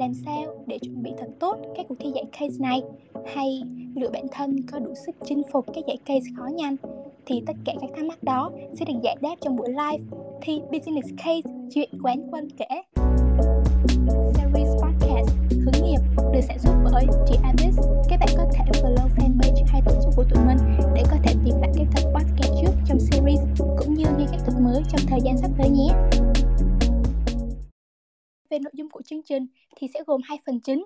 làm sao để chuẩn bị thật tốt các cuộc thi giải case này hay lựa bản thân có đủ sức chinh phục các giải case khó nhanh thì tất cả các thắc mắc đó sẽ được giải đáp trong buổi live thi Business Case chuyện quán quân kể. Series podcast hướng nghiệp được sản xuất bởi chị Abyss. Các bạn có thể follow fanpage hay tổ chức của tụi mình để có thể tìm lại các tập podcast trước trong series, cũng như nghe các tập mới trong thời gian sắp tới nhé. Về nội dung của chương trình thì sẽ gồm hai phần chính.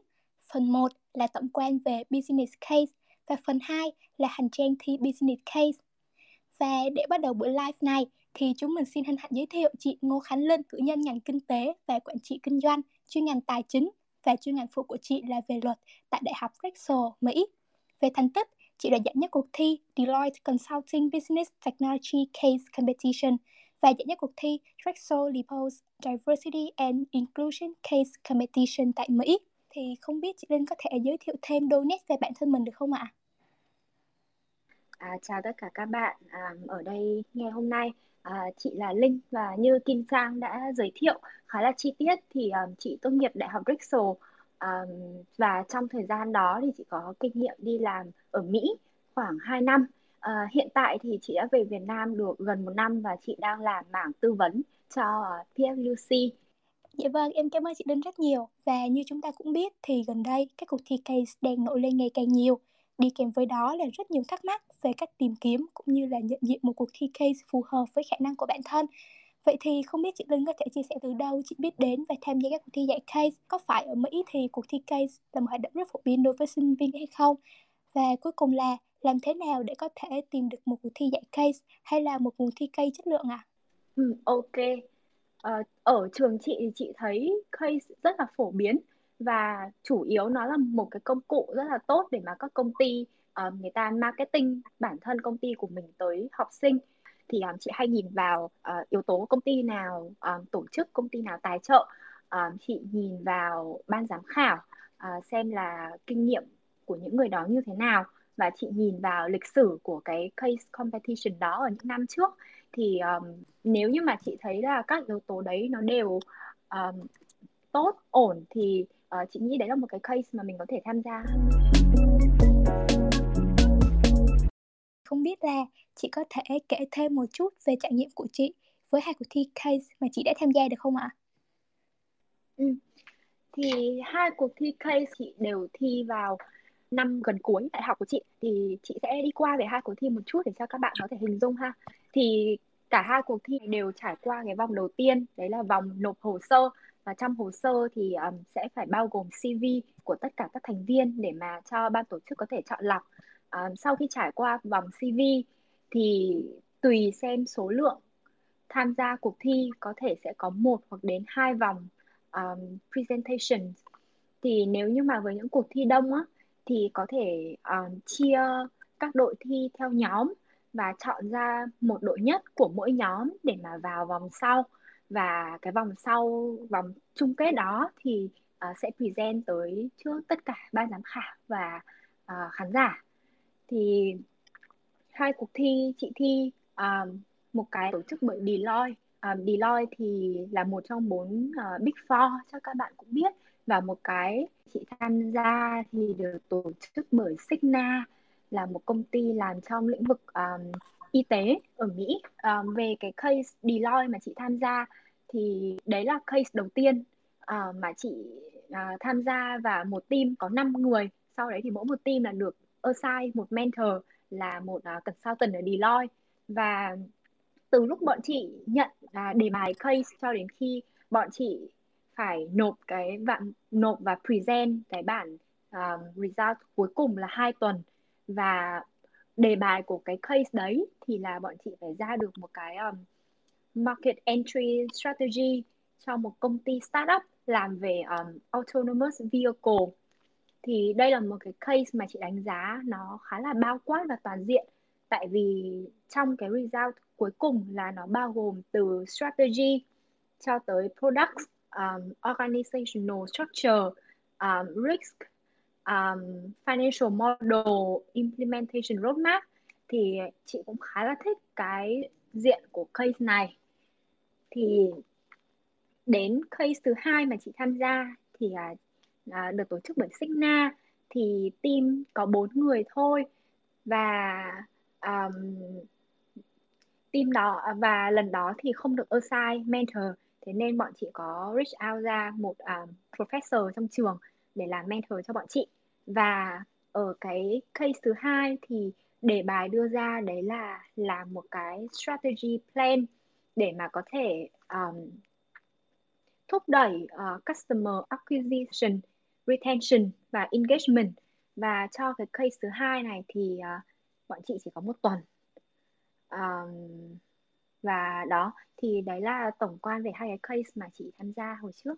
Phần 1 là tổng quan về business case và phần 2 là hành trang thi business case. Và để bắt đầu buổi live này thì chúng mình xin hân hạnh giới thiệu chị Ngô Khánh Linh, cử nhân ngành kinh tế và quản trị kinh doanh, chuyên ngành tài chính và chuyên ngành phụ của chị là về luật tại Đại học Drexel, Mỹ. Về thành tích, chị đã giải nhất cuộc thi Deloitte Consulting Business Technology Case Competition và giải nhất cuộc thi Drexel Lipos Diversity and Inclusion Case Competition tại Mỹ. Thì không biết chị Linh có thể giới thiệu thêm đôi nét về bản thân mình được không ạ? À, chào tất cả các bạn à, ở đây nghe hôm nay. À, chị là Linh và như Kim Sang đã giới thiệu khá là chi tiết thì um, chị tốt nghiệp Đại học Drexel um, và trong thời gian đó thì chị có kinh nghiệm đi làm ở Mỹ khoảng 2 năm. À, hiện tại thì chị đã về Việt Nam được gần một năm và chị đang làm mảng tư vấn cho uh, Lucy. Dạ vâng, em cảm ơn chị Linh rất nhiều. Và như chúng ta cũng biết thì gần đây các cuộc thi case đang nổi lên ngày càng nhiều. Đi kèm với đó là rất nhiều thắc mắc về cách tìm kiếm cũng như là nhận diện một cuộc thi case phù hợp với khả năng của bản thân. Vậy thì không biết chị Linh có thể chia sẻ từ đâu chị biết đến và tham gia các cuộc thi dạy case? Có phải ở Mỹ thì cuộc thi case là một hoạt động rất phổ biến đối với sinh viên hay không? Và cuối cùng là làm thế nào để có thể tìm được một cuộc thi dạy case hay là một cuộc thi case chất lượng ạ? À? Ừ, ok. Ờ, ở trường chị thì chị thấy case rất là phổ biến và chủ yếu nó là một cái công cụ rất là tốt để mà các công ty uh, người ta marketing bản thân công ty của mình tới học sinh. Thì um, chị hay nhìn vào uh, yếu tố công ty nào um, tổ chức công ty nào tài trợ. Um, chị nhìn vào ban giám khảo uh, xem là kinh nghiệm của những người đó như thế nào. Và chị nhìn vào lịch sử của cái case competition đó ở những năm trước thì um, nếu như mà chị thấy là các yếu tố đấy nó đều um, tốt ổn thì uh, chị nghĩ đấy là một cái case mà mình có thể tham gia không biết là chị có thể kể thêm một chút về trải nghiệm của chị với hai cuộc thi case mà chị đã tham gia được không ạ? Ừ. Thì hai cuộc thi case chị đều thi vào năm gần cuối đại học của chị thì chị sẽ đi qua về hai cuộc thi một chút để cho các bạn có thể hình dung ha. Thì cả hai cuộc thi đều trải qua cái vòng đầu tiên đấy là vòng nộp hồ sơ và trong hồ sơ thì um, sẽ phải bao gồm CV của tất cả các thành viên để mà cho ban tổ chức có thể chọn lọc. Um, sau khi trải qua vòng CV thì tùy xem số lượng tham gia cuộc thi có thể sẽ có một hoặc đến hai vòng um, presentation. Thì nếu như mà với những cuộc thi đông á thì có thể um, chia các đội thi theo nhóm và chọn ra một đội nhất của mỗi nhóm để mà vào vòng sau. Và cái vòng sau vòng chung kết đó thì uh, sẽ present tới trước tất cả ban giám khảo và uh, khán giả. Thì hai cuộc thi chị thi um, một cái tổ chức bởi Deloitte. Um, Deloitte thì là một trong bốn uh, big four cho các bạn cũng biết. Và một cái chị tham gia thì được tổ chức bởi Signa là một công ty làm trong lĩnh vực um, y tế ở Mỹ. Um, về cái case Deloitte mà chị tham gia thì đấy là case đầu tiên uh, mà chị uh, tham gia và một team có 5 người. Sau đấy thì mỗi một team là được assign một mentor là một uh, consultant ở Deloitte. Và từ lúc bọn chị nhận uh, đề bài case cho đến khi bọn chị phải nộp cái và nộp và present cái bản uh, result cuối cùng là hai tuần và đề bài của cái case đấy thì là bọn chị phải ra được một cái um, market entry strategy cho một công ty startup làm về um, autonomous vehicle. Thì đây là một cái case mà chị đánh giá nó khá là bao quát và toàn diện. Tại vì trong cái result cuối cùng là nó bao gồm từ strategy cho tới product um, organizational structure um, risk um, financial model implementation roadmap thì chị cũng khá là thích cái diện của case này. Thì đến case thứ hai mà chị tham gia thì à, à, được tổ chức bởi Signa. Thì team có bốn người thôi và um, team đó và lần đó thì không được assign mentor. Thế nên bọn chị có reach out ra một um, professor trong trường để làm mentor cho bọn chị. Và ở cái case thứ hai thì đề bài đưa ra đấy là làm một cái strategy plan để mà có thể um, thúc đẩy uh, customer acquisition, retention và engagement. Và cho cái case thứ hai này thì uh, bọn chị chỉ có một tuần. Um, và đó thì đấy là tổng quan về hai cái case mà chị tham gia hồi trước.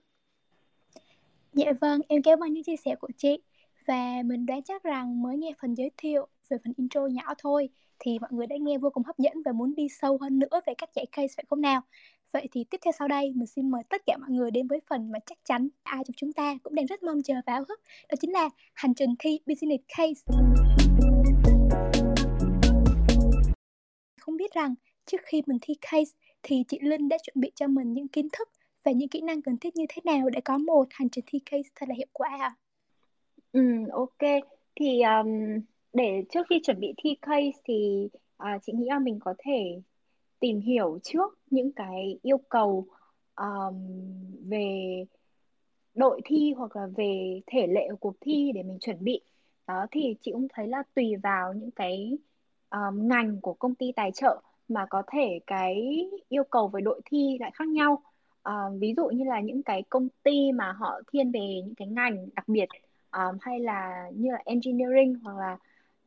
Dạ vâng, em cảm ơn những chia sẻ của chị và mình đoán chắc rằng mới nghe phần giới thiệu về phần intro nhỏ thôi thì mọi người đã nghe vô cùng hấp dẫn và muốn đi sâu hơn nữa về cách giải case phải không nào? Vậy thì tiếp theo sau đây mình xin mời tất cả mọi người đến với phần mà chắc chắn ai trong chúng ta cũng đang rất mong chờ và háo hức đó chính là hành trình thi business case. Không biết rằng trước khi mình thi case thì chị Linh đã chuẩn bị cho mình những kiến thức và những kỹ năng cần thiết như thế nào để có một hành trình thi case thật là hiệu quả ạ? À? Ừ, ok. Thì um, để trước khi chuẩn bị thi case thì uh, chị nghĩ là mình có thể tìm hiểu trước những cái yêu cầu um, về đội thi hoặc là về thể lệ của cuộc thi để mình chuẩn bị đó thì chị cũng thấy là tùy vào những cái um, ngành của công ty tài trợ mà có thể cái yêu cầu về đội thi lại khác nhau uh, ví dụ như là những cái công ty mà họ thiên về những cái ngành đặc biệt um, hay là như là engineering hoặc là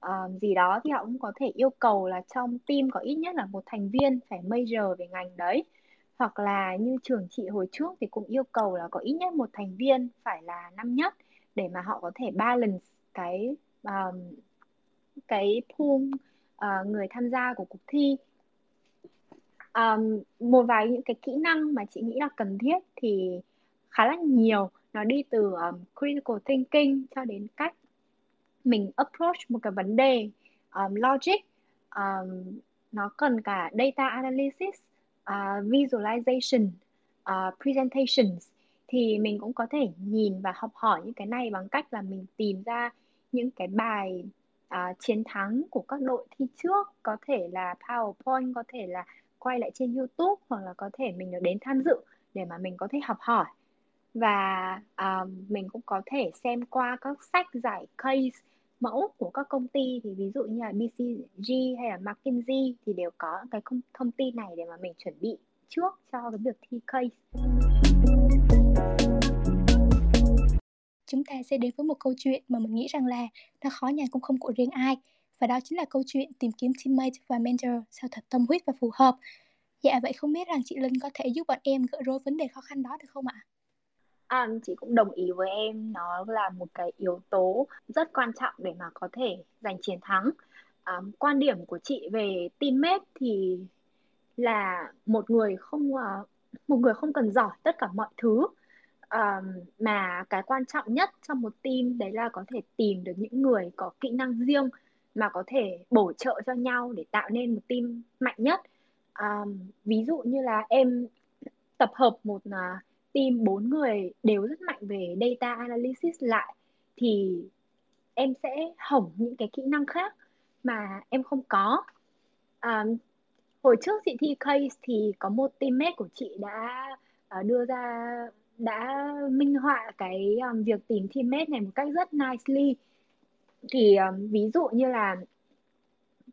um, gì đó thì họ cũng có thể yêu cầu là trong team có ít nhất là một thành viên phải major về ngành đấy. Hoặc là như trường chị hồi trước thì cũng yêu cầu là có ít nhất một thành viên phải là năm nhất để mà họ có thể balance cái um, cái pool uh, người tham gia của cuộc thi um, một vài những cái kỹ năng mà chị nghĩ là cần thiết thì khá là nhiều. Nó đi từ um, critical thinking cho đến cách mình approach một cái vấn đề um, logic um, nó cần cả data analysis uh, visualization uh, presentations. Thì mình cũng có thể nhìn và học hỏi những cái này bằng cách là mình tìm ra những cái bài uh, chiến thắng của các đội thi trước. Có thể là PowerPoint có thể là quay lại trên YouTube hoặc là có thể mình được đến tham dự để mà mình có thể học hỏi. Và um, mình cũng có thể xem qua các sách giải case mẫu của các công ty. Thì ví dụ như là BCG hay là McKinsey thì đều có cái thông tin này để mà mình chuẩn bị trước cho cái việc thi case. Chúng ta sẽ đến với một câu chuyện mà mình nghĩ rằng là nó khó nhằn cũng không của riêng ai và đó chính là câu chuyện tìm kiếm teammate và mentor sao thật tâm huyết và phù hợp. Dạ vậy không biết rằng chị Linh có thể giúp bọn em gỡ rối vấn đề khó khăn đó được không ạ? À, chị cũng đồng ý với em nó là một cái yếu tố rất quan trọng để mà có thể giành chiến thắng à, quan điểm của chị về teammate thì là một người không à, một người không cần giỏi tất cả mọi thứ um, mà cái quan trọng nhất trong một team đấy là có thể tìm được những người có kỹ năng riêng mà có thể bổ trợ cho nhau để tạo nên một team mạnh nhất. À, ví dụ như là em tập hợp một uh, team bốn người đều rất mạnh về data analysis lại thì em sẽ hỏng những cái kỹ năng khác mà em không có. À, hồi trước chị thi case thì có một teammate của chị đã uh, đưa ra đã minh họa cái um, việc tìm teammate này một cách rất nicely thì um, ví dụ như là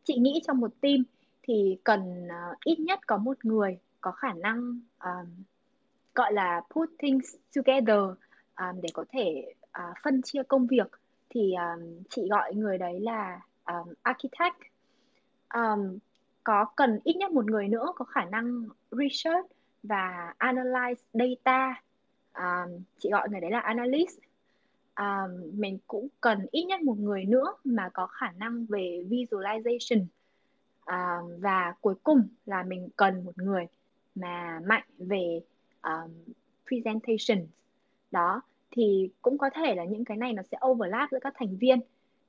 chị nghĩ trong một team thì cần uh, ít nhất có một người có khả năng um, gọi là put things together um, để có thể uh, phân chia công việc. Thì um, chị gọi người đấy là um, architect. Um, có cần ít nhất một người nữa có khả năng research và analyze data. Um, chị gọi người đấy là analyst um, mình cũng cần ít nhất một người nữa mà có khả năng về visualization. Um, và cuối cùng là mình cần một người mà mạnh về um, presentation. Đó thì cũng có thể là những cái này nó sẽ overlap giữa các thành viên.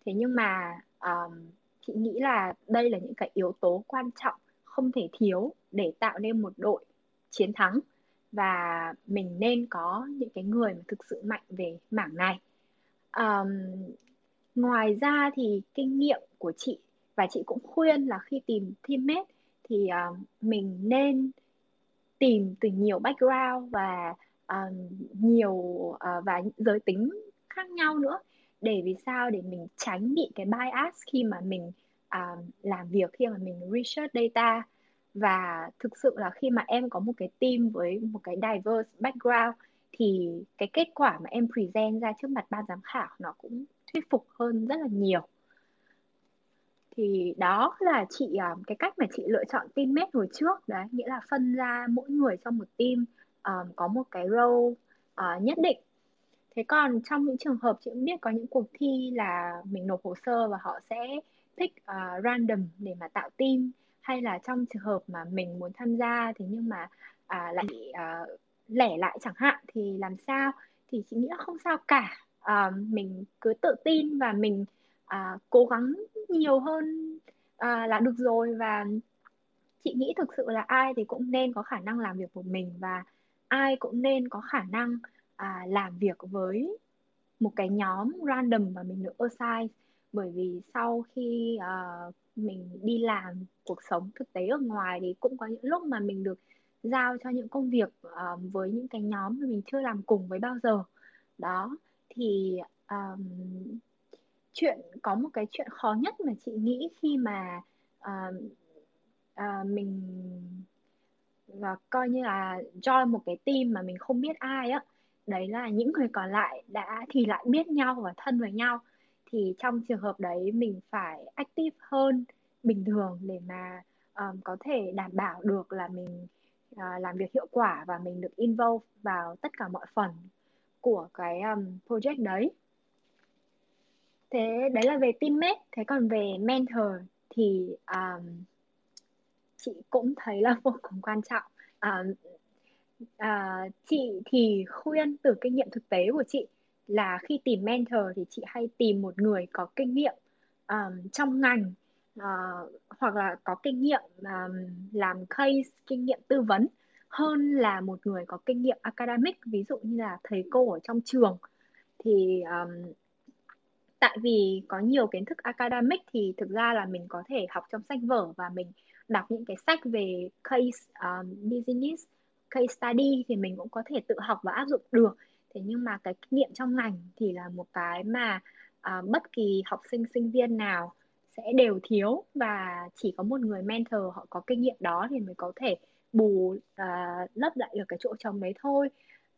Thế nhưng mà um, chị nghĩ là đây là những cái yếu tố quan trọng không thể thiếu để tạo nên một đội chiến thắng. Và mình nên có những cái người mà thực sự mạnh về mảng này um, ngoài ra thì kinh nghiệm của chị và chị cũng khuyên là khi tìm teammate thì uh, mình nên tìm từ nhiều background và uh, nhiều uh, và giới tính khác nhau nữa. Để vì sao? Để mình tránh bị cái bias khi mà mình uh, làm việc khi mà mình research data. Và thực sự là khi mà em có một cái team với một cái diverse background thì cái kết quả mà em present ra trước mặt ban giám khảo nó cũng thuyết phục hơn rất là nhiều. Thì đó là chị à, cái cách mà chị lựa chọn teammate hồi trước đấy nghĩa là phân ra mỗi người trong một team um, có một cái role uh, nhất định. Thế còn trong những trường hợp chị cũng biết có những cuộc thi là mình nộp hồ sơ và họ sẽ pick uh, random để mà tạo team hay là trong trường hợp mà mình muốn tham gia thì nhưng mà uh, lại uh, lẻ lại chẳng hạn thì làm sao? Thì chị nghĩ là không sao cả. À, mình cứ tự tin và mình à, cố gắng nhiều hơn à, là được rồi. Và chị nghĩ thực sự là ai thì cũng nên có khả năng làm việc của mình và ai cũng nên có khả năng à, làm việc với một cái nhóm random mà mình được assign. Bởi vì sau khi uh, mình đi làm cuộc sống thực tế ở ngoài thì cũng có những lúc mà mình được giao cho những công việc uh, với những cái nhóm mà mình chưa làm cùng với bao giờ. Đó thì um, chuyện có một cái chuyện khó nhất mà chị nghĩ khi mà uh, uh, mình và coi như là join một cái team mà mình không biết ai á đấy là những người còn lại đã thì lại biết nhau và thân với nhau. Thì trong trường hợp đấy mình phải active hơn bình thường để mà um, có thể đảm bảo được là mình uh, làm việc hiệu quả và mình được involve vào tất cả mọi phần của cái um, project đấy. Thế đấy là về teammate thế còn về mentor thì um, chị cũng thấy là vô cùng quan trọng. Um, uh, chị thì khuyên từ kinh nghiệm thực tế của chị là khi tìm mentor thì chị hay tìm một người có kinh nghiệm um, trong ngành uh, hoặc là có kinh nghiệm um, làm case kinh nghiệm tư vấn hơn là một người có kinh nghiệm academic. Ví dụ như là thầy cô ở trong trường. Thì um, tại vì có nhiều kiến thức academic thì thực ra là mình có thể học trong sách vở và mình đọc những cái sách về case um, business case study thì mình cũng có thể tự học và áp dụng được. Thế nhưng mà cái kinh nghiệm trong ngành thì là một cái mà uh, bất kỳ học sinh sinh viên nào sẽ đều thiếu và chỉ có một người mentor họ có kinh nghiệm đó thì mới có thể bù uh, lấp lại được cái chỗ trống đấy thôi.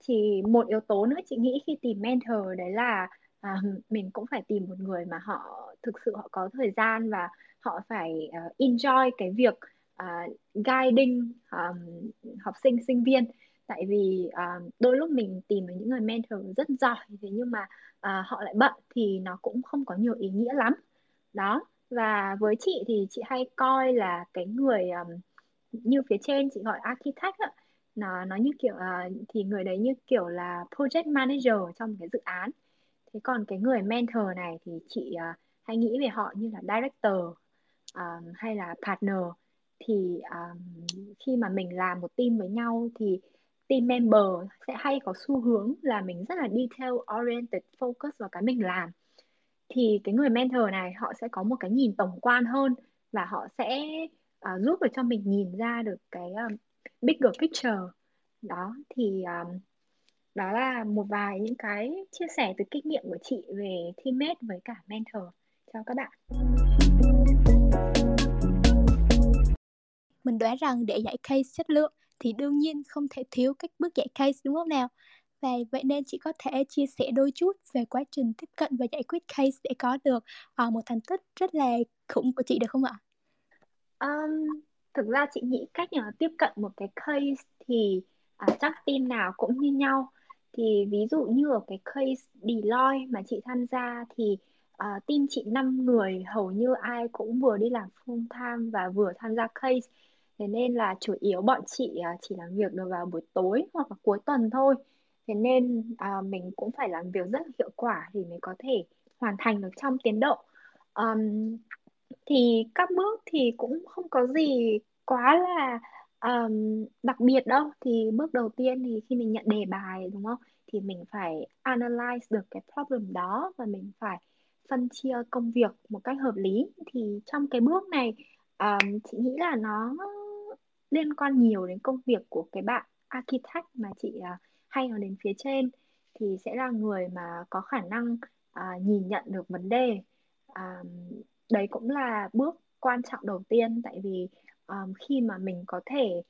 Thì một yếu tố nữa chị nghĩ khi tìm mentor đấy là uh, mình cũng phải tìm một người mà họ thực sự họ có thời gian và họ phải uh, enjoy cái việc uh, guiding um, học sinh sinh viên. Tại vì uh, đôi lúc mình tìm được những người mentor rất giỏi thế nhưng mà uh, họ lại bận thì nó cũng không có nhiều ý nghĩa lắm. Đó và với chị thì chị hay coi là cái người um, như phía trên chị gọi architect á, nó nó như kiểu uh, thì người đấy như kiểu là project manager trong cái dự án. Thế còn cái người mentor này thì chị uh, hay nghĩ về họ như là director um, hay là partner. Thì um, khi mà mình làm một team với nhau thì team member sẽ hay có xu hướng là mình rất là detail oriented focus vào cái mình làm thì cái người mentor này họ sẽ có một cái nhìn tổng quan hơn và họ sẽ uh, giúp được cho mình nhìn ra được cái um, bigger picture. Đó thì um, đó là một vài những cái chia sẻ từ kinh nghiệm của chị về teammate với cả mentor. Cho các bạn. Mình đoán rằng để dạy case chất lượng thì đương nhiên không thể thiếu các bước dạy case đúng không nào? Và vậy nên chị có thể chia sẻ đôi chút về quá trình tiếp cận và giải quyết case để có được uh, một thành tích rất là khủng của chị được không ạ? Um, thực ra chị nghĩ cách mà tiếp cận một cái case thì uh, chắc team nào cũng như nhau. Thì ví dụ như ở cái case Deloitte mà chị tham gia thì uh, team chị 5 người hầu như ai cũng vừa đi làm full time và vừa tham gia case. Thế nên là chủ yếu bọn chị uh, chỉ làm việc được vào buổi tối hoặc là cuối tuần thôi thế nên à, mình cũng phải làm việc rất là hiệu quả thì mới có thể hoàn thành được trong tiến độ. Um, thì các bước thì cũng không có gì quá là um, đặc biệt đâu. Thì bước đầu tiên thì khi mình nhận đề bài đúng không? Thì mình phải analyze được cái problem đó và mình phải phân chia công việc một cách hợp lý. Thì trong cái bước này um, chị nghĩ là nó liên quan nhiều đến công việc của cái bạn architect mà chị uh, hay hướng đến phía trên thì sẽ là người mà có khả năng à, nhìn nhận được vấn đề. À, đấy cũng là bước quan trọng đầu tiên tại vì um, khi mà mình có thể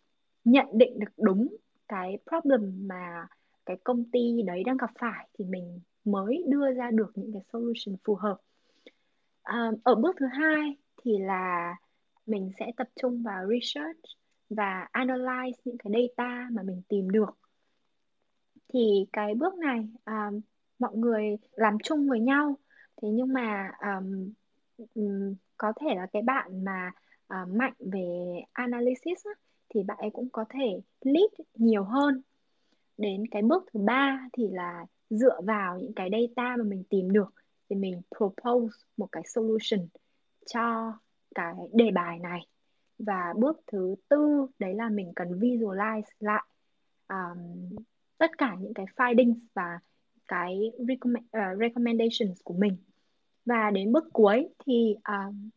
nhận định được đúng cái problem mà cái công ty đấy đang gặp phải thì mình mới đưa ra được những cái solution phù hợp. Um, ở bước thứ hai thì là mình sẽ tập trung vào research và analyze những cái data mà mình tìm được thì cái bước này um, mọi người làm chung với nhau. Thế nhưng mà um, um, có thể là cái bạn mà uh, mạnh về analysis á, thì bạn ấy cũng có thể lead nhiều hơn. Đến cái bước thứ ba thì là dựa vào những cái data mà mình tìm được thì mình propose một cái solution cho cái đề bài này. Và bước thứ tư đấy là mình cần visualize lại um, tất cả những cái findings và cái recommend, uh, recommendations của mình. Và đến bước cuối thì um,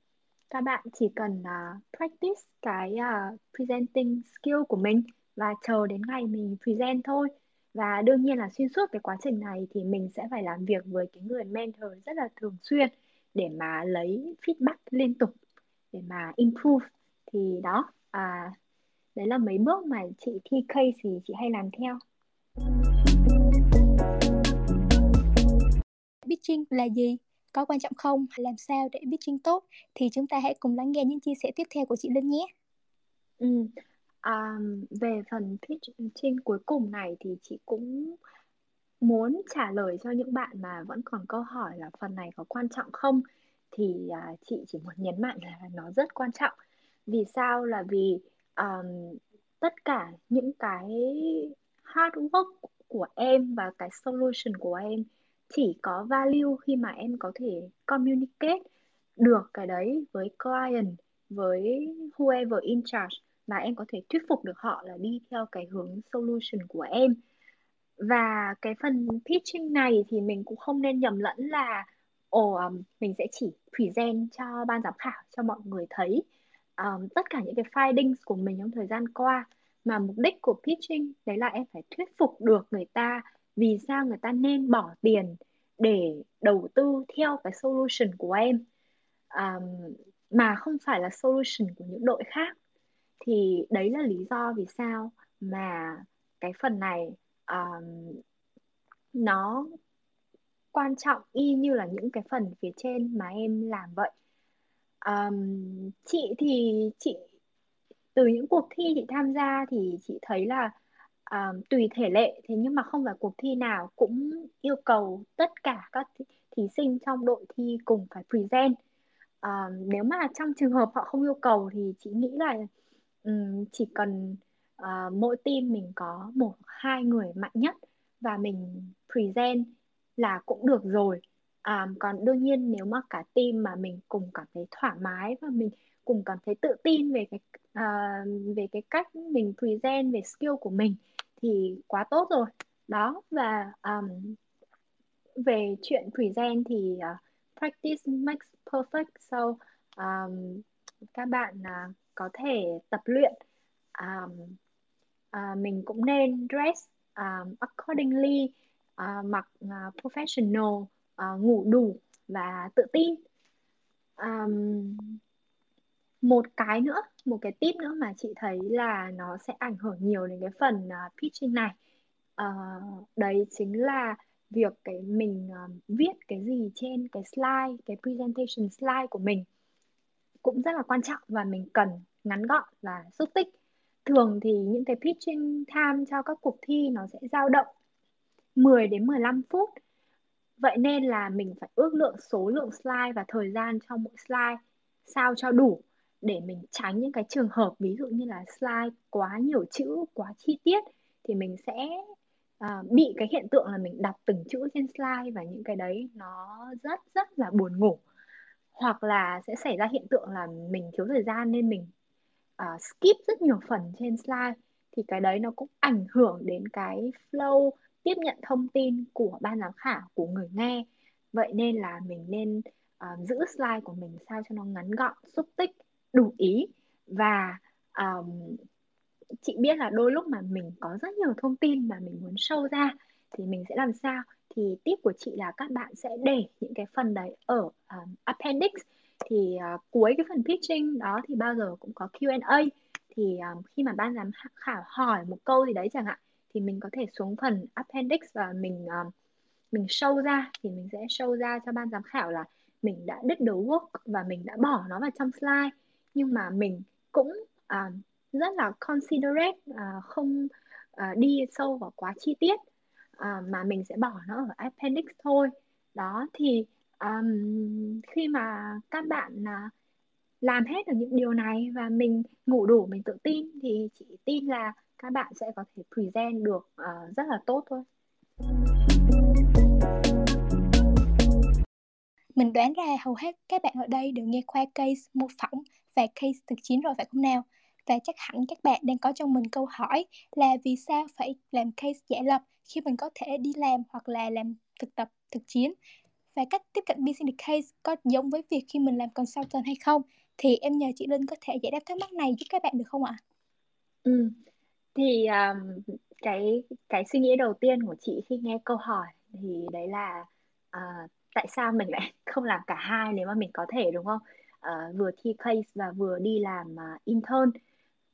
các bạn chỉ cần uh, practice cái uh, presenting skill của mình và chờ đến ngày mình present thôi. Và đương nhiên là xuyên suốt cái quá trình này thì mình sẽ phải làm việc với cái người mentor rất là thường xuyên để mà lấy feedback liên tục để mà improve. Thì đó à, đấy là mấy bước mà chị thi case thì chị hay làm theo. Pitching là gì? Có quan trọng không? Làm sao để pitching tốt? Thì chúng ta hãy cùng lắng nghe những chia sẻ tiếp theo của chị Linh nhé. Ừ. à, về phần pitching cuối cùng này thì chị cũng muốn trả lời cho những bạn mà vẫn còn câu hỏi là phần này có quan trọng không? Thì à, chị chỉ muốn nhấn mạnh là nó rất quan trọng. Vì sao? Là vì um, tất cả những cái hard work của em và cái solution của em chỉ có value khi mà em có thể communicate được cái đấy với client với whoever in charge và em có thể thuyết phục được họ là đi theo cái hướng solution của em. Và cái phần pitching này thì mình cũng không nên nhầm lẫn là ồ um, mình sẽ chỉ present cho ban giám khảo cho mọi người thấy um, tất cả những cái findings của mình trong thời gian qua. Mà mục đích của pitching đấy là em phải thuyết phục được người ta vì sao người ta nên bỏ tiền để đầu tư theo cái solution của em? Um, mà không phải là solution của những đội khác. Thì đấy là lý do vì sao mà cái phần này um, nó quan trọng y như là những cái phần phía trên mà em làm vậy. Um, chị thì chị từ những cuộc thi chị tham gia thì chị thấy là um, tùy thể lệ. Thế nhưng mà không phải cuộc thi nào cũng yêu cầu tất cả các thí sinh trong đội thi cùng phải present. Um, nếu mà trong trường hợp họ không yêu cầu thì chị nghĩ là um, chỉ cần uh, mỗi team mình có một hai người mạnh nhất và mình present là cũng được rồi. Um, còn đương nhiên nếu mà cả team mà mình cùng cảm thấy thoải mái và mình cùng cảm thấy tự tin về cái uh, về cái cách mình present về skill của mình thì quá tốt rồi. Đó và um, về chuyện present thì uh, practice makes perfect. So um, các bạn uh, có thể tập luyện um, uh, mình cũng nên dress um, accordingly uh, mặc uh, professional uh, ngủ đủ và tự tin. Um, một cái nữa một cái tip nữa mà chị thấy là nó sẽ ảnh hưởng nhiều đến cái phần uh, pitching này. Uh, đấy chính là việc cái mình uh, viết cái gì trên cái slide cái presentation slide của mình cũng rất là quan trọng và mình cần ngắn gọn và xúc tích. Thường thì những cái pitching time cho các cuộc thi nó sẽ dao động 10 đến 15 phút. Vậy nên là mình phải ước lượng số lượng slide và thời gian trong mỗi slide sao cho đủ để mình tránh những cái trường hợp ví dụ như là slide quá nhiều chữ quá chi tiết thì mình sẽ uh, bị cái hiện tượng là mình đọc từng chữ trên slide và những cái đấy nó rất rất là buồn ngủ. Hoặc là sẽ xảy ra hiện tượng là mình thiếu thời gian nên mình uh, skip rất nhiều phần trên slide thì cái đấy nó cũng ảnh hưởng đến cái flow tiếp nhận thông tin của ban giám khảo của người nghe. Vậy nên là mình nên uh, giữ slide của mình sao cho nó ngắn gọn xúc tích đủ ý. Và um, chị biết là đôi lúc mà mình có rất nhiều thông tin mà mình muốn sâu ra thì mình sẽ làm sao? Thì tip của chị là các bạn sẽ để những cái phần đấy ở um, appendix. Thì uh, cuối cái phần pitching đó thì bao giờ cũng có Q&A thì um, khi mà ban giám khảo hỏi một câu gì đấy chẳng hạn thì mình có thể xuống phần appendix và mình um, mình show ra. Thì mình sẽ show ra cho ban giám khảo là mình đã đứt đầu work và mình đã bỏ nó vào trong slide nhưng mà mình cũng uh, rất là considerate uh, không uh, đi sâu vào quá chi tiết uh, mà mình sẽ bỏ nó ở appendix thôi. Đó thì um, khi mà các bạn uh, làm hết được những điều này và mình ngủ đủ mình tự tin thì chị tin là các bạn sẽ có thể present được uh, rất là tốt thôi. Mình đoán ra hầu hết các bạn ở đây đều nghe qua case mô phỏng và case thực chiến rồi phải không nào và chắc hẳn các bạn đang có trong mình câu hỏi là vì sao phải làm case giả lập khi mình có thể đi làm hoặc là làm thực tập thực chiến và cách tiếp cận business case có giống với việc khi mình làm consultant hay không thì em nhờ chị Linh có thể giải đáp thắc mắc này giúp các bạn được không ạ? Ừ. Thì um, cái cái suy nghĩ đầu tiên của chị khi nghe câu hỏi thì đấy là uh, tại sao mình lại không làm cả hai nếu mà mình có thể đúng không? Uh, vừa thi case và vừa đi làm uh, intern.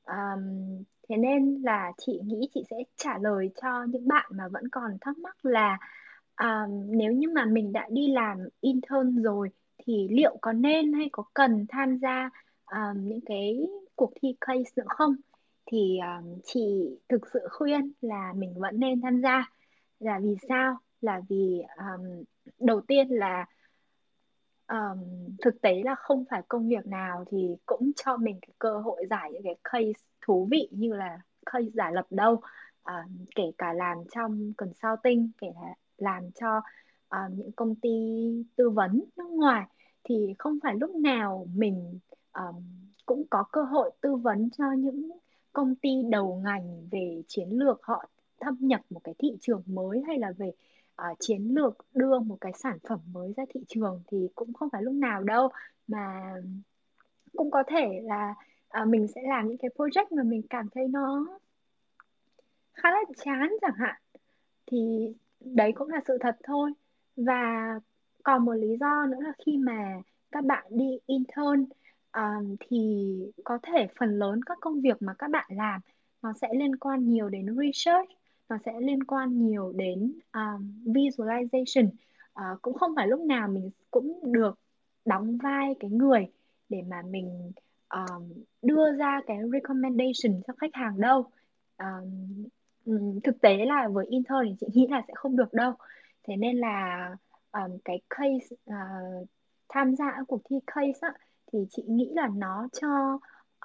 Um, thế nên là chị nghĩ chị sẽ trả lời cho những bạn mà vẫn còn thắc mắc là um, nếu như mà mình đã đi làm intern rồi thì liệu có nên hay có cần tham gia um, những cái cuộc thi case nữa không? Thì um, chị thực sự khuyên là mình vẫn nên tham gia. Là vì sao? Là vì um, đầu tiên là um, thực tế là không phải công việc nào thì cũng cho mình cái cơ hội giải những cái case thú vị như là case giả lập đâu. Uh, kể cả làm trong consulting kể cả làm cho uh, những công ty tư vấn nước ngoài thì không phải lúc nào mình um, cũng có cơ hội tư vấn cho những công ty đầu ngành về chiến lược họ thâm nhập một cái thị trường mới hay là về uh, chiến lược đưa một cái sản phẩm mới ra thị trường thì cũng không phải lúc nào đâu. Mà cũng có thể là uh, mình sẽ làm những cái project mà mình cảm thấy nó khá là chán chẳng hạn. Thì đấy cũng là sự thật thôi. Và còn một lý do nữa là khi mà các bạn đi intern um, thì có thể phần lớn các công việc mà các bạn làm nó sẽ liên quan nhiều đến research nó sẽ liên quan nhiều đến um, visualization. Uh, cũng không phải lúc nào mình cũng được đóng vai cái người để mà mình um, đưa ra cái recommendation cho khách hàng đâu. Um, thực tế là với intern thì chị nghĩ là sẽ không được đâu. Thế nên là um, cái case uh, tham gia cuộc thi case á, thì chị nghĩ là nó cho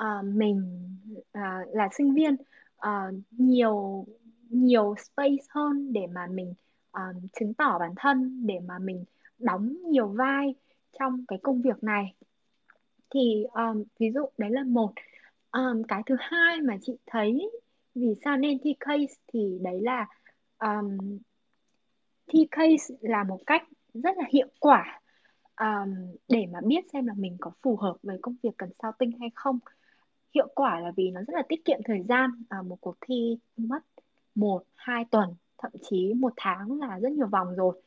uh, mình uh, là sinh viên uh, nhiều nhiều space hơn để mà mình um, chứng tỏ bản thân để mà mình đóng nhiều vai trong cái công việc này. Thì um, ví dụ đấy là một. Um, cái thứ hai mà chị thấy vì sao nên thi case thì đấy là um, thi case là một cách rất là hiệu quả um, để mà biết xem là mình có phù hợp với công việc cần sao tinh hay không. Hiệu quả là vì nó rất là tiết kiệm thời gian à, một cuộc thi mất một hai tuần thậm chí một tháng là rất nhiều vòng rồi.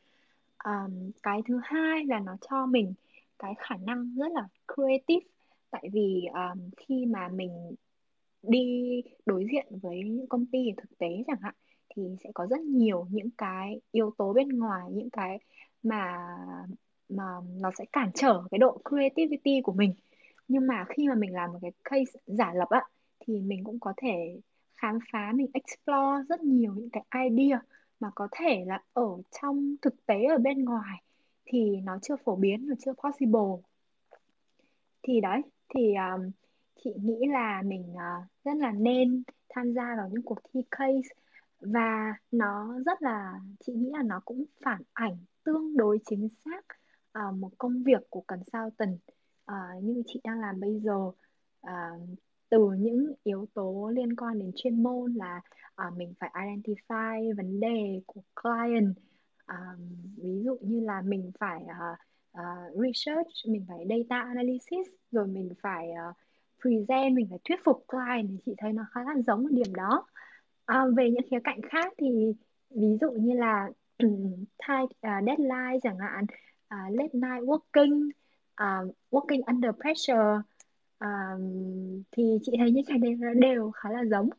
Um, cái thứ hai là nó cho mình cái khả năng rất là creative. Tại vì um, khi mà mình đi đối diện với những công ty thực tế chẳng hạn thì sẽ có rất nhiều những cái yếu tố bên ngoài những cái mà mà nó sẽ cản trở cái độ creativity của mình. Nhưng mà khi mà mình làm một cái case giả lập á thì mình cũng có thể khám phá mình explore rất nhiều những cái idea mà có thể là ở trong thực tế ở bên ngoài thì nó chưa phổ biến và chưa possible. Thì đấy thì um, chị nghĩ là mình uh, rất là nên tham gia vào những cuộc thi case và nó rất là chị nghĩ là nó cũng phản ảnh tương đối chính xác uh, một công việc của consultant uh, à, như chị đang làm bây giờ. Uh, từ những yếu tố liên quan đến chuyên môn là uh, mình phải identify vấn đề của client uh, ví dụ như là mình phải uh, uh, research mình phải data analysis rồi mình phải uh, present mình phải thuyết phục client thì chị thấy nó khá là giống ở điểm đó. À, về những khía cạnh khác thì ví dụ như là tight uh, deadline chẳng hạn uh, late night working uh, working under pressure uh, thì chị thấy những cái đấy đều khá là giống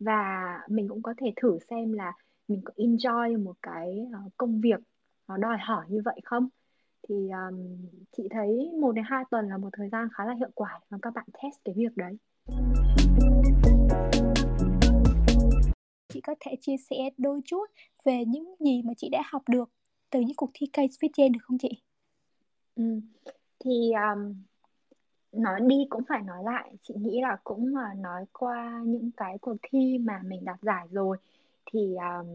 và mình cũng có thể thử xem là mình có enjoy một cái uh, công việc nó đòi hỏi như vậy không thì um, chị thấy một đến hai tuần là một thời gian khá là hiệu quả để các bạn test cái việc đấy chị có thể chia sẻ đôi chút về những gì mà chị đã học được từ những cuộc thi case viết trên được không chị? Ừ. Thì um, nói đi cũng phải nói lại. Chị nghĩ là cũng là nói qua những cái cuộc thi mà mình đạt giải rồi. Thì um,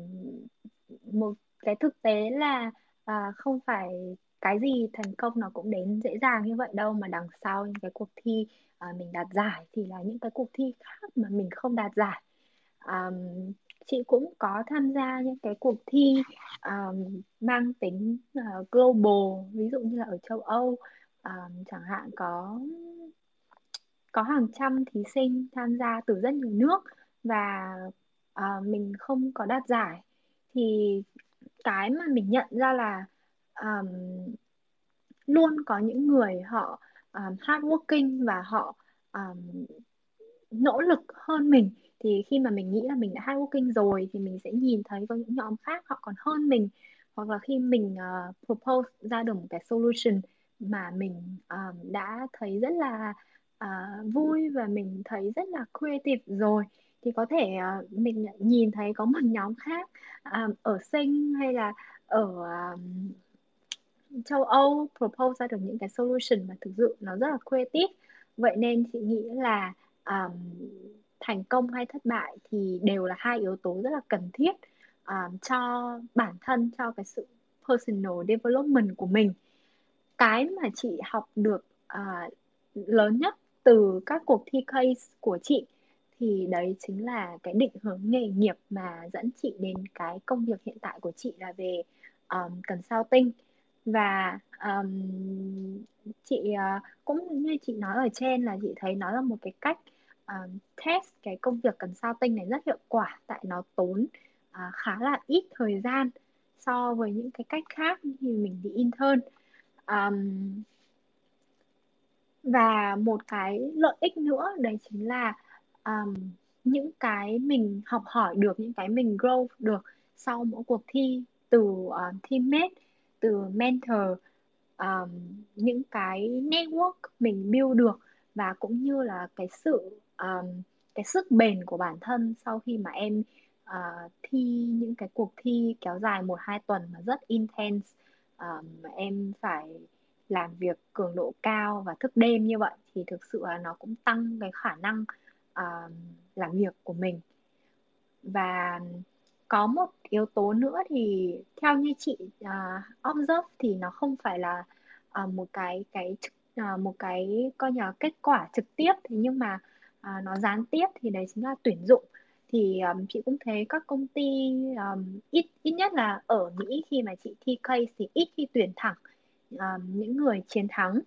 một cái thực tế là uh, không phải cái gì thành công nó cũng đến dễ dàng như vậy đâu mà đằng sau những cái cuộc thi uh, mình đạt giải thì là những cái cuộc thi khác mà mình không đạt giải. Um, chị cũng có tham gia những cái cuộc thi um, mang tính uh, global ví dụ như là ở châu Âu um, chẳng hạn có có hàng trăm thí sinh tham gia từ rất nhiều nước và uh, mình không có đạt giải. Thì cái mà mình nhận ra là um, luôn có những người họ um, hardworking và họ um, nỗ lực hơn mình. Thì khi mà mình nghĩ là mình đã hardworking rồi thì mình sẽ nhìn thấy có những nhóm khác họ còn hơn mình. Hoặc là khi mình uh, propose ra được một cái solution mà mình um, đã thấy rất là uh, vui và mình thấy rất là creative rồi thì có thể uh, mình nhìn thấy có một nhóm khác um, ở sinh hay là ở um, châu Âu propose ra được những cái solution mà thực sự nó rất là creative. Vậy nên chị nghĩ là um, thành công hay thất bại thì đều là hai yếu tố rất là cần thiết um, cho bản thân cho cái sự personal development của mình cái mà chị học được uh, lớn nhất từ các cuộc thi case của chị thì đấy chính là cái định hướng nghề nghiệp mà dẫn chị đến cái công việc hiện tại của chị là về um, consulting và um, chị uh, cũng như chị nói ở trên là chị thấy nó là một cái cách um, test cái công việc consulting này rất hiệu quả tại nó tốn uh, khá là ít thời gian so với những cái cách khác như mình đi intern um, và một cái lợi ích nữa đấy chính là um, những cái mình học hỏi được những cái mình grow được sau mỗi cuộc thi từ uh, teammate từ mentor um, những cái network mình build được và cũng như là cái sự um, cái sức bền của bản thân sau khi mà em uh, thi những cái cuộc thi kéo dài một hai tuần mà rất intense um, em phải làm việc cường độ cao và thức đêm như vậy thì thực sự là nó cũng tăng cái khả năng uh, làm việc của mình. Và có một yếu tố nữa thì theo như chị uh, observe thì nó không phải là uh, một cái cái uh, một cái coi như là kết quả trực tiếp. Thế nhưng mà uh, nó gián tiếp thì đấy chính là tuyển dụng thì um, chị cũng thấy các công ty um, ít ít nhất là ở Mỹ khi mà chị thi case thì ít khi tuyển thẳng um, những người chiến thắng.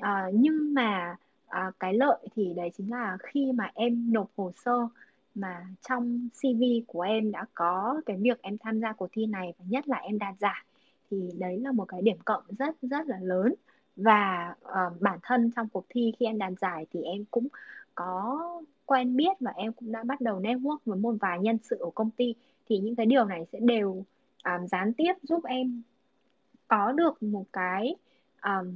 Uh, nhưng mà uh, cái lợi thì đấy chính là khi mà em nộp hồ sơ mà trong CV của em đã có cái việc em tham gia cuộc thi này và nhất là em đạt giải thì đấy là một cái điểm cộng rất rất là lớn. Và uh, bản thân trong cuộc thi khi em đạt giải thì em cũng có quen biết và em cũng đã bắt đầu network với một vài nhân sự ở công ty thì những cái điều này sẽ đều um, gián tiếp giúp em có được một cái um,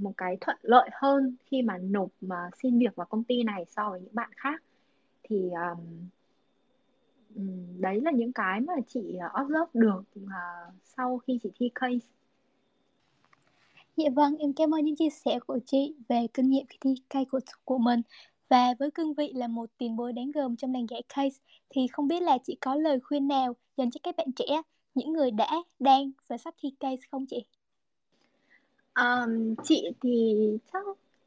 một cái thuận lợi hơn khi mà nộp mà xin việc vào công ty này so với những bạn khác. Thì um, đấy là những cái mà chị observe được uh, sau khi chị thi case. Dạ vâng, em cảm ơn những chia sẻ của chị về kinh nghiệm khi thi case của, của mình và với cương vị là một tiền bối đáng gồm trong làng giải case thì không biết là chị có lời khuyên nào dành cho các bạn trẻ, những người đã, đang và sắp thi case không chị? Um, chị thì chắc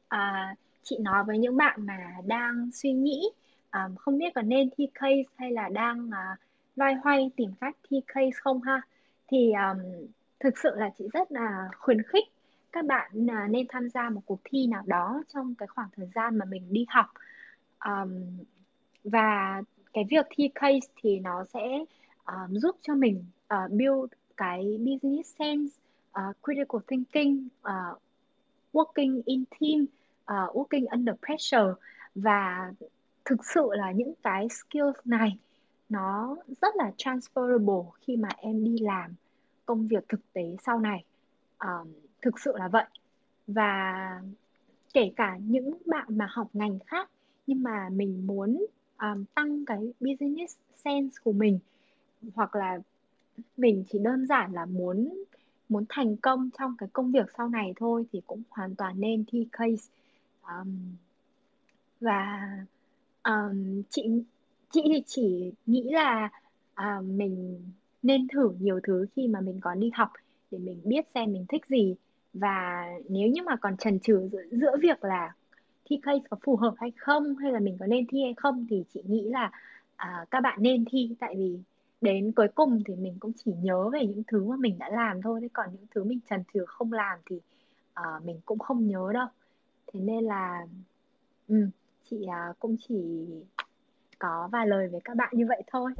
à, chị nói với những bạn mà đang suy nghĩ um, không biết có nên thi case hay là đang uh, loay hoay tìm cách thi case không ha thì um, thực sự là chị rất là khuyến khích các bạn uh, nên tham gia một cuộc thi nào đó trong cái khoảng thời gian mà mình đi học. Um, và cái việc thi case thì nó sẽ um, giúp cho mình uh, build cái business sense, uh, critical thinking, uh, working in team, uh, working under pressure. Và thực sự là những cái skills này nó rất là transferable khi mà em đi làm công việc thực tế sau này. Um, thực sự là vậy. Và kể cả những bạn mà học ngành khác nhưng mà mình muốn um, tăng cái business sense của mình hoặc là mình chỉ đơn giản là muốn muốn thành công trong cái công việc sau này thôi thì cũng hoàn toàn nên thi case. Um, và um, chị chị thì chỉ nghĩ là uh, mình nên thử nhiều thứ khi mà mình còn đi học để mình biết xem mình thích gì và nếu như mà còn chần chừ giữa, giữa việc là thi case có phù hợp hay không hay là mình có nên thi hay không thì chị nghĩ là uh, các bạn nên thi. Tại vì đến cuối cùng thì mình cũng chỉ nhớ về những thứ mà mình đã làm thôi. Thế còn những thứ mình chần chừ không làm thì uh, mình cũng không nhớ đâu. Thế nên là um, chị uh, cũng chỉ có vài lời với các bạn như vậy thôi.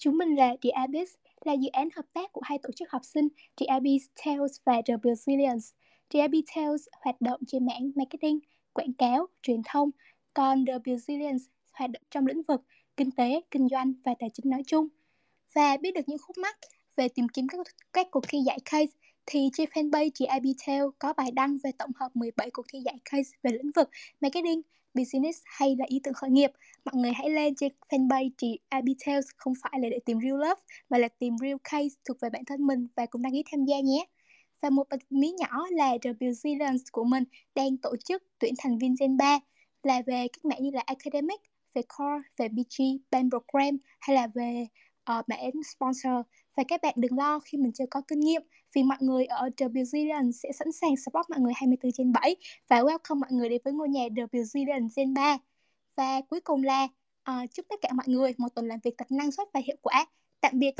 Chúng mình là The Abyss, là dự án hợp tác của hai tổ chức học sinh The Abyss Tales và The Brazilians. The Abyss Tales hoạt động trên mảng marketing, quảng cáo, truyền thông, còn The Brazilians hoạt động trong lĩnh vực kinh tế, kinh doanh và tài chính nói chung. Và biết được những khúc mắc về tìm kiếm các, các cuộc thi giải case thì trên fanpage GIB Tales có bài đăng về tổng hợp 17 cuộc thi giải case về lĩnh vực marketing, business hay là ý tưởng khởi nghiệp. Mọi người hãy lên trên fanpage chị Abitales không phải là để tìm real love mà là tìm real case thuộc về bản thân mình và cũng đăng ký tham gia nhé. Và một bật mí nhỏ là The Brazilians của mình đang tổ chức tuyển thành viên Gen 3 là về các mảng như là academic, về core, về BG, band program hay là về uh, bạn sponsor. Và các bạn đừng lo khi mình chưa có kinh nghiệm vì mọi người ở The Brazilian sẽ sẵn sàng support mọi người 24 trên 7 và welcome mọi người đến với ngôi nhà The Brazilian Gen 3 và cuối cùng là uh, chúc tất cả mọi người một tuần làm việc thật năng suất và hiệu quả. Tạm biệt!